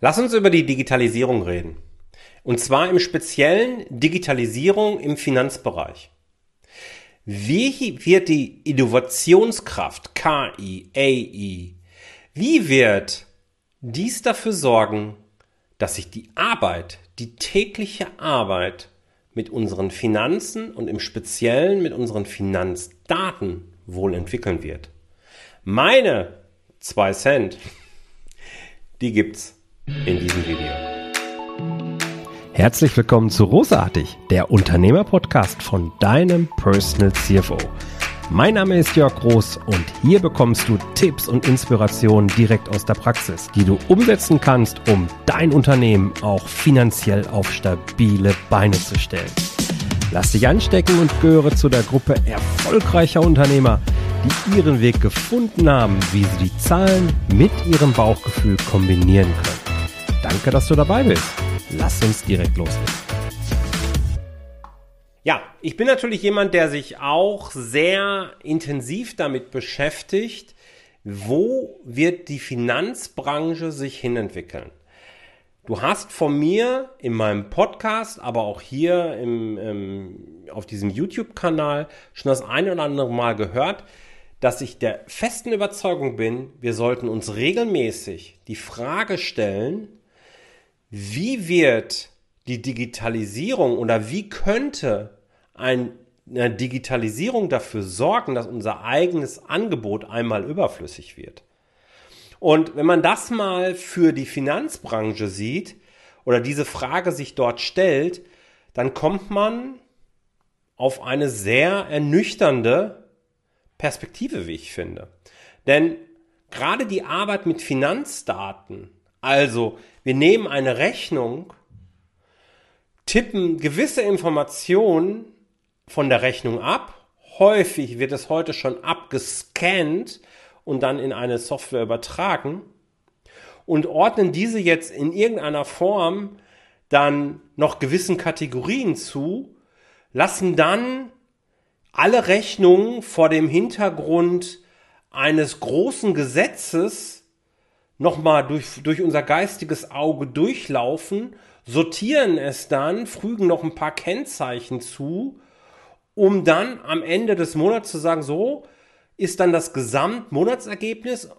Lass uns über die Digitalisierung reden. Und zwar im speziellen Digitalisierung im Finanzbereich. Wie wird die Innovationskraft KI, AI, wie wird dies dafür sorgen, dass sich die Arbeit, die tägliche Arbeit mit unseren Finanzen und im Speziellen mit unseren Finanzdaten wohl entwickeln wird? Meine zwei Cent, die gibt's in diesem Video. Herzlich willkommen zu Rosartig, der Unternehmerpodcast von deinem Personal CFO. Mein Name ist Jörg Groß und hier bekommst du Tipps und Inspirationen direkt aus der Praxis, die du umsetzen kannst, um dein Unternehmen auch finanziell auf stabile Beine zu stellen. Lass dich anstecken und gehöre zu der Gruppe erfolgreicher Unternehmer, die ihren Weg gefunden haben, wie sie die Zahlen mit ihrem Bauchgefühl kombinieren können. Danke, dass du dabei bist. Lass uns direkt loslegen. Ja, ich bin natürlich jemand, der sich auch sehr intensiv damit beschäftigt, wo wird die Finanzbranche sich hinentwickeln. Du hast von mir in meinem Podcast, aber auch hier im, ähm, auf diesem YouTube-Kanal schon das eine oder andere Mal gehört, dass ich der festen Überzeugung bin, wir sollten uns regelmäßig die Frage stellen, wie wird die Digitalisierung oder wie könnte eine Digitalisierung dafür sorgen, dass unser eigenes Angebot einmal überflüssig wird? Und wenn man das mal für die Finanzbranche sieht oder diese Frage sich dort stellt, dann kommt man auf eine sehr ernüchternde Perspektive, wie ich finde. Denn gerade die Arbeit mit Finanzdaten also, wir nehmen eine Rechnung, tippen gewisse Informationen von der Rechnung ab. Häufig wird es heute schon abgescannt und dann in eine Software übertragen und ordnen diese jetzt in irgendeiner Form dann noch gewissen Kategorien zu, lassen dann alle Rechnungen vor dem Hintergrund eines großen Gesetzes nochmal durch, durch unser geistiges Auge durchlaufen, sortieren es dann, fügen noch ein paar Kennzeichen zu, um dann am Ende des Monats zu sagen, so ist dann das Gesamtmonatsergebnis,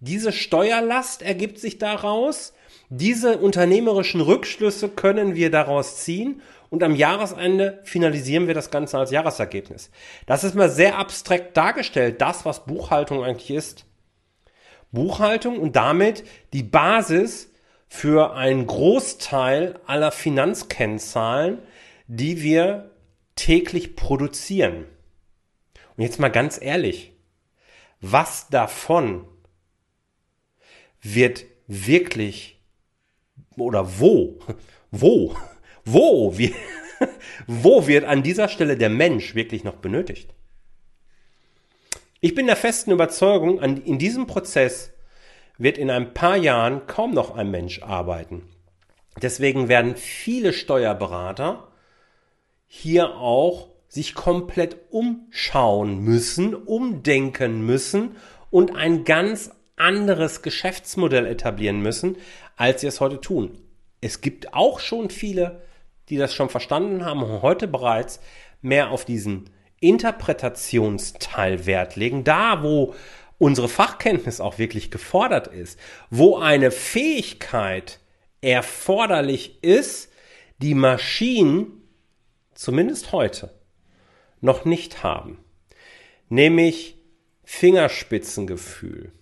diese Steuerlast ergibt sich daraus, diese unternehmerischen Rückschlüsse können wir daraus ziehen und am Jahresende finalisieren wir das Ganze als Jahresergebnis. Das ist mal sehr abstrakt dargestellt, das, was Buchhaltung eigentlich ist. Buchhaltung und damit die Basis für einen Großteil aller Finanzkennzahlen, die wir täglich produzieren. Und jetzt mal ganz ehrlich, was davon wird wirklich oder wo, wo, wo, wo wird an dieser Stelle der Mensch wirklich noch benötigt? Ich bin der festen Überzeugung, in diesem Prozess wird in ein paar Jahren kaum noch ein Mensch arbeiten. Deswegen werden viele Steuerberater hier auch sich komplett umschauen müssen, umdenken müssen und ein ganz anderes Geschäftsmodell etablieren müssen, als sie es heute tun. Es gibt auch schon viele, die das schon verstanden haben und heute bereits mehr auf diesen Interpretationsteil Wert legen, da wo unsere Fachkenntnis auch wirklich gefordert ist, wo eine Fähigkeit erforderlich ist, die Maschinen zumindest heute noch nicht haben, nämlich Fingerspitzengefühl,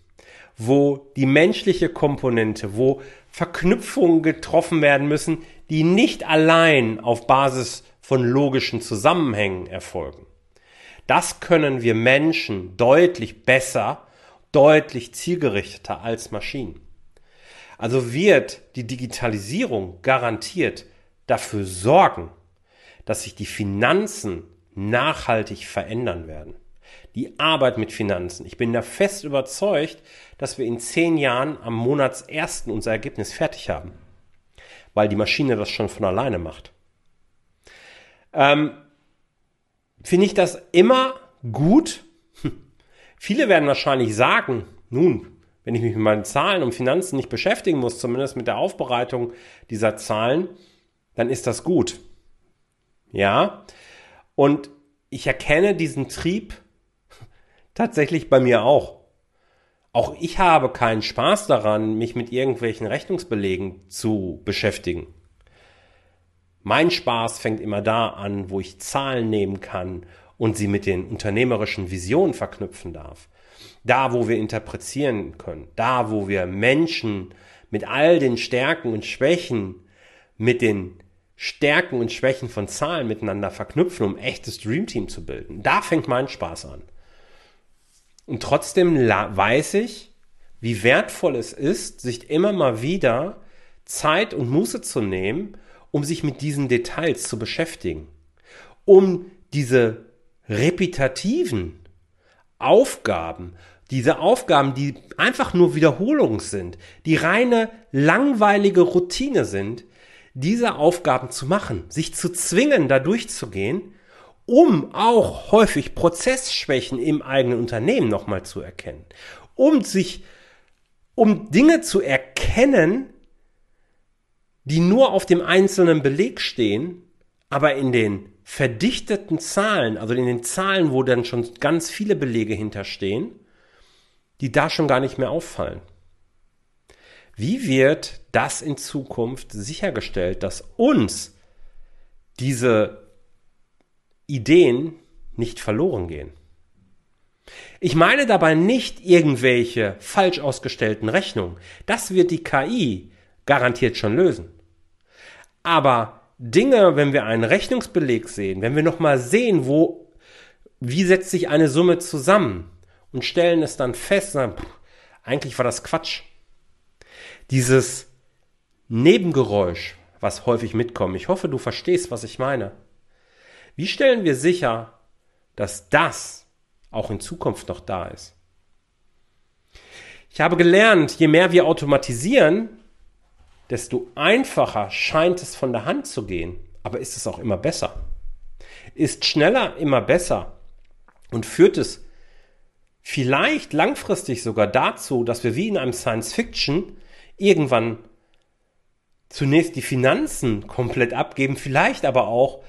wo die menschliche Komponente, wo Verknüpfungen getroffen werden müssen, die nicht allein auf Basis von logischen Zusammenhängen erfolgen. Das können wir Menschen deutlich besser, deutlich zielgerichteter als Maschinen. Also wird die Digitalisierung garantiert dafür sorgen, dass sich die Finanzen nachhaltig verändern werden. Die Arbeit mit Finanzen. Ich bin da fest überzeugt, dass wir in zehn Jahren am Monatsersten unser Ergebnis fertig haben, weil die Maschine das schon von alleine macht. Ähm, finde ich das immer gut. Viele werden wahrscheinlich sagen, nun, wenn ich mich mit meinen Zahlen und Finanzen nicht beschäftigen muss, zumindest mit der Aufbereitung dieser Zahlen, dann ist das gut. Ja. Und ich erkenne diesen Trieb tatsächlich bei mir auch. Auch ich habe keinen Spaß daran, mich mit irgendwelchen Rechnungsbelegen zu beschäftigen. Mein Spaß fängt immer da an, wo ich Zahlen nehmen kann und sie mit den unternehmerischen Visionen verknüpfen darf. Da, wo wir interpretieren können. Da, wo wir Menschen mit all den Stärken und Schwächen, mit den Stärken und Schwächen von Zahlen miteinander verknüpfen, um echtes Dreamteam zu bilden. Da fängt mein Spaß an. Und trotzdem weiß ich, wie wertvoll es ist, sich immer mal wieder Zeit und Muße zu nehmen, um sich mit diesen Details zu beschäftigen. Um diese repetitiven Aufgaben, diese Aufgaben, die einfach nur Wiederholung sind, die reine langweilige Routine sind, diese Aufgaben zu machen, sich zu zwingen, da durchzugehen, um auch häufig Prozessschwächen im eigenen Unternehmen nochmal zu erkennen, um sich, um Dinge zu erkennen, die nur auf dem einzelnen Beleg stehen, aber in den verdichteten Zahlen, also in den Zahlen, wo dann schon ganz viele Belege hinterstehen, die da schon gar nicht mehr auffallen. Wie wird das in Zukunft sichergestellt, dass uns diese Ideen nicht verloren gehen? Ich meine dabei nicht irgendwelche falsch ausgestellten Rechnungen. Das wird die KI garantiert schon lösen. Aber Dinge, wenn wir einen Rechnungsbeleg sehen, wenn wir nochmal sehen, wo, wie setzt sich eine Summe zusammen und stellen es dann fest, sagen, pff, eigentlich war das Quatsch dieses Nebengeräusch, was häufig mitkommt. Ich hoffe, du verstehst, was ich meine. Wie stellen wir sicher, dass das auch in Zukunft noch da ist? Ich habe gelernt, je mehr wir automatisieren, desto einfacher scheint es von der Hand zu gehen. Aber ist es auch immer besser? Ist schneller immer besser? Und führt es vielleicht langfristig sogar dazu, dass wir wie in einem Science Fiction irgendwann zunächst die Finanzen komplett abgeben, vielleicht aber auch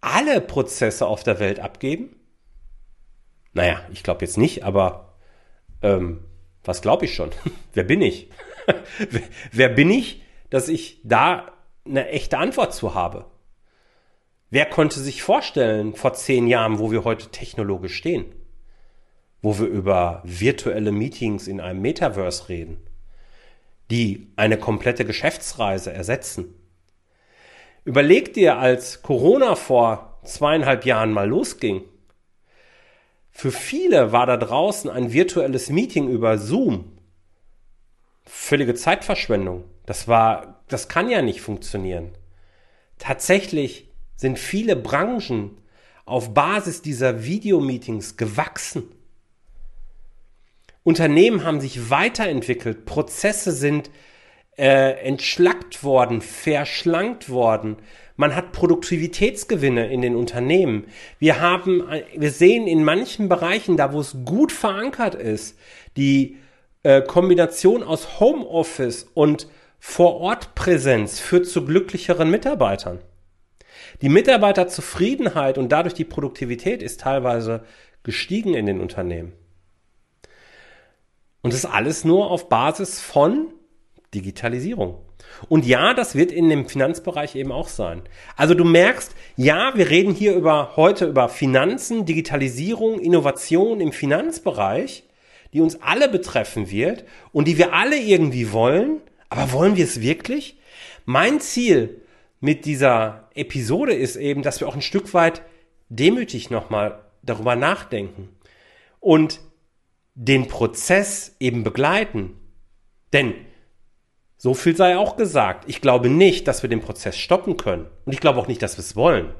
alle Prozesse auf der Welt abgeben? Naja, ich glaube jetzt nicht, aber ähm, was glaube ich schon? wer bin ich? wer, bin ich, dass ich da eine echte Antwort zu habe? Wer konnte sich vorstellen vor zehn Jahren, wo wir heute technologisch stehen? Wo wir über virtuelle Meetings in einem Metaverse reden? die eine komplette Geschäftsreise ersetzen. Überleg dir, als Corona vor zweieinhalb Jahren mal losging. Für viele war da draußen ein virtuelles Meeting über Zoom. Völlige Zeitverschwendung. Das war, das kann ja nicht funktionieren. Tatsächlich sind viele Branchen auf Basis dieser Videomeetings gewachsen. Unternehmen haben sich weiterentwickelt, Prozesse sind äh, entschlackt worden, verschlankt worden. Man hat Produktivitätsgewinne in den Unternehmen. Wir haben, wir sehen in manchen Bereichen, da wo es gut verankert ist, die äh, Kombination aus Homeoffice und Vorortpräsenz führt zu glücklicheren Mitarbeitern. Die Mitarbeiterzufriedenheit und dadurch die Produktivität ist teilweise gestiegen in den Unternehmen. Und das alles nur auf Basis von Digitalisierung. Und ja, das wird in dem Finanzbereich eben auch sein. Also du merkst, ja, wir reden hier über heute über Finanzen, Digitalisierung, Innovation im Finanzbereich, die uns alle betreffen wird und die wir alle irgendwie wollen. Aber wollen wir es wirklich? Mein Ziel mit dieser Episode ist eben, dass wir auch ein Stück weit demütig nochmal darüber nachdenken und den Prozess eben begleiten. Denn so viel sei auch gesagt. Ich glaube nicht, dass wir den Prozess stoppen können. Und ich glaube auch nicht, dass wir es wollen.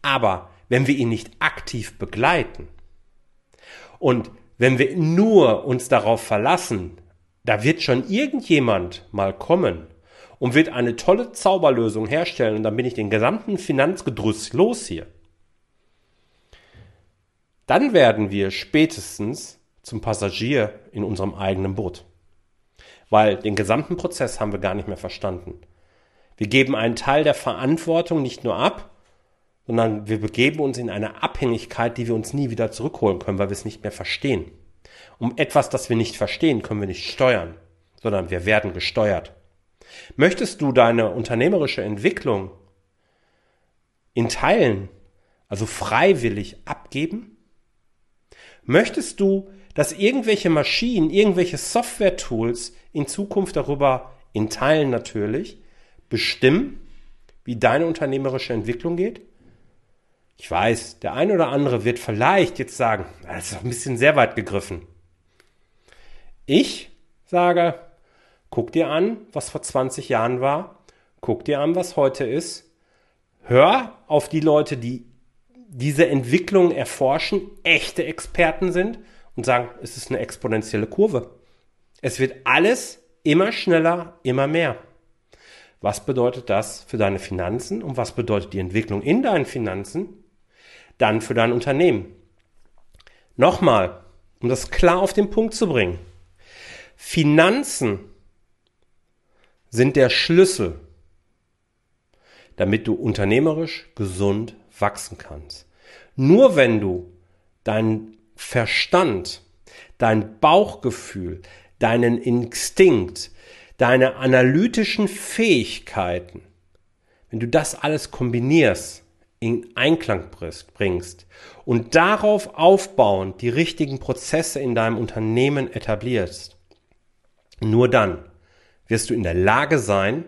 Aber wenn wir ihn nicht aktiv begleiten und wenn wir nur uns darauf verlassen, da wird schon irgendjemand mal kommen und wird eine tolle Zauberlösung herstellen und dann bin ich den gesamten Finanzgedrüss los hier dann werden wir spätestens zum Passagier in unserem eigenen Boot. Weil den gesamten Prozess haben wir gar nicht mehr verstanden. Wir geben einen Teil der Verantwortung nicht nur ab, sondern wir begeben uns in eine Abhängigkeit, die wir uns nie wieder zurückholen können, weil wir es nicht mehr verstehen. Um etwas, das wir nicht verstehen, können wir nicht steuern, sondern wir werden gesteuert. Möchtest du deine unternehmerische Entwicklung in Teilen, also freiwillig abgeben? Möchtest du, dass irgendwelche Maschinen, irgendwelche Software-Tools in Zukunft darüber, in Teilen natürlich, bestimmen, wie deine unternehmerische Entwicklung geht? Ich weiß, der eine oder andere wird vielleicht jetzt sagen, das ist doch ein bisschen sehr weit gegriffen. Ich sage, guck dir an, was vor 20 Jahren war, guck dir an, was heute ist, hör auf die Leute, die diese Entwicklung erforschen, echte Experten sind und sagen, es ist eine exponentielle Kurve. Es wird alles immer schneller, immer mehr. Was bedeutet das für deine Finanzen und was bedeutet die Entwicklung in deinen Finanzen? Dann für dein Unternehmen. Nochmal, um das klar auf den Punkt zu bringen. Finanzen sind der Schlüssel, damit du unternehmerisch gesund wachsen kannst. Nur wenn du deinen Verstand, dein Bauchgefühl, deinen Instinkt, deine analytischen Fähigkeiten, wenn du das alles kombinierst, in Einklang bringst und darauf aufbauend die richtigen Prozesse in deinem Unternehmen etablierst, nur dann wirst du in der Lage sein,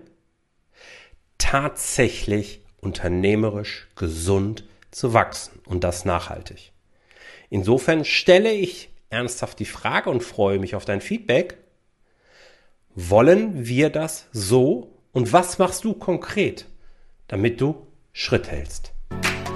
tatsächlich unternehmerisch gesund zu wachsen und das nachhaltig. Insofern stelle ich ernsthaft die Frage und freue mich auf dein Feedback. Wollen wir das so und was machst du konkret, damit du Schritt hältst?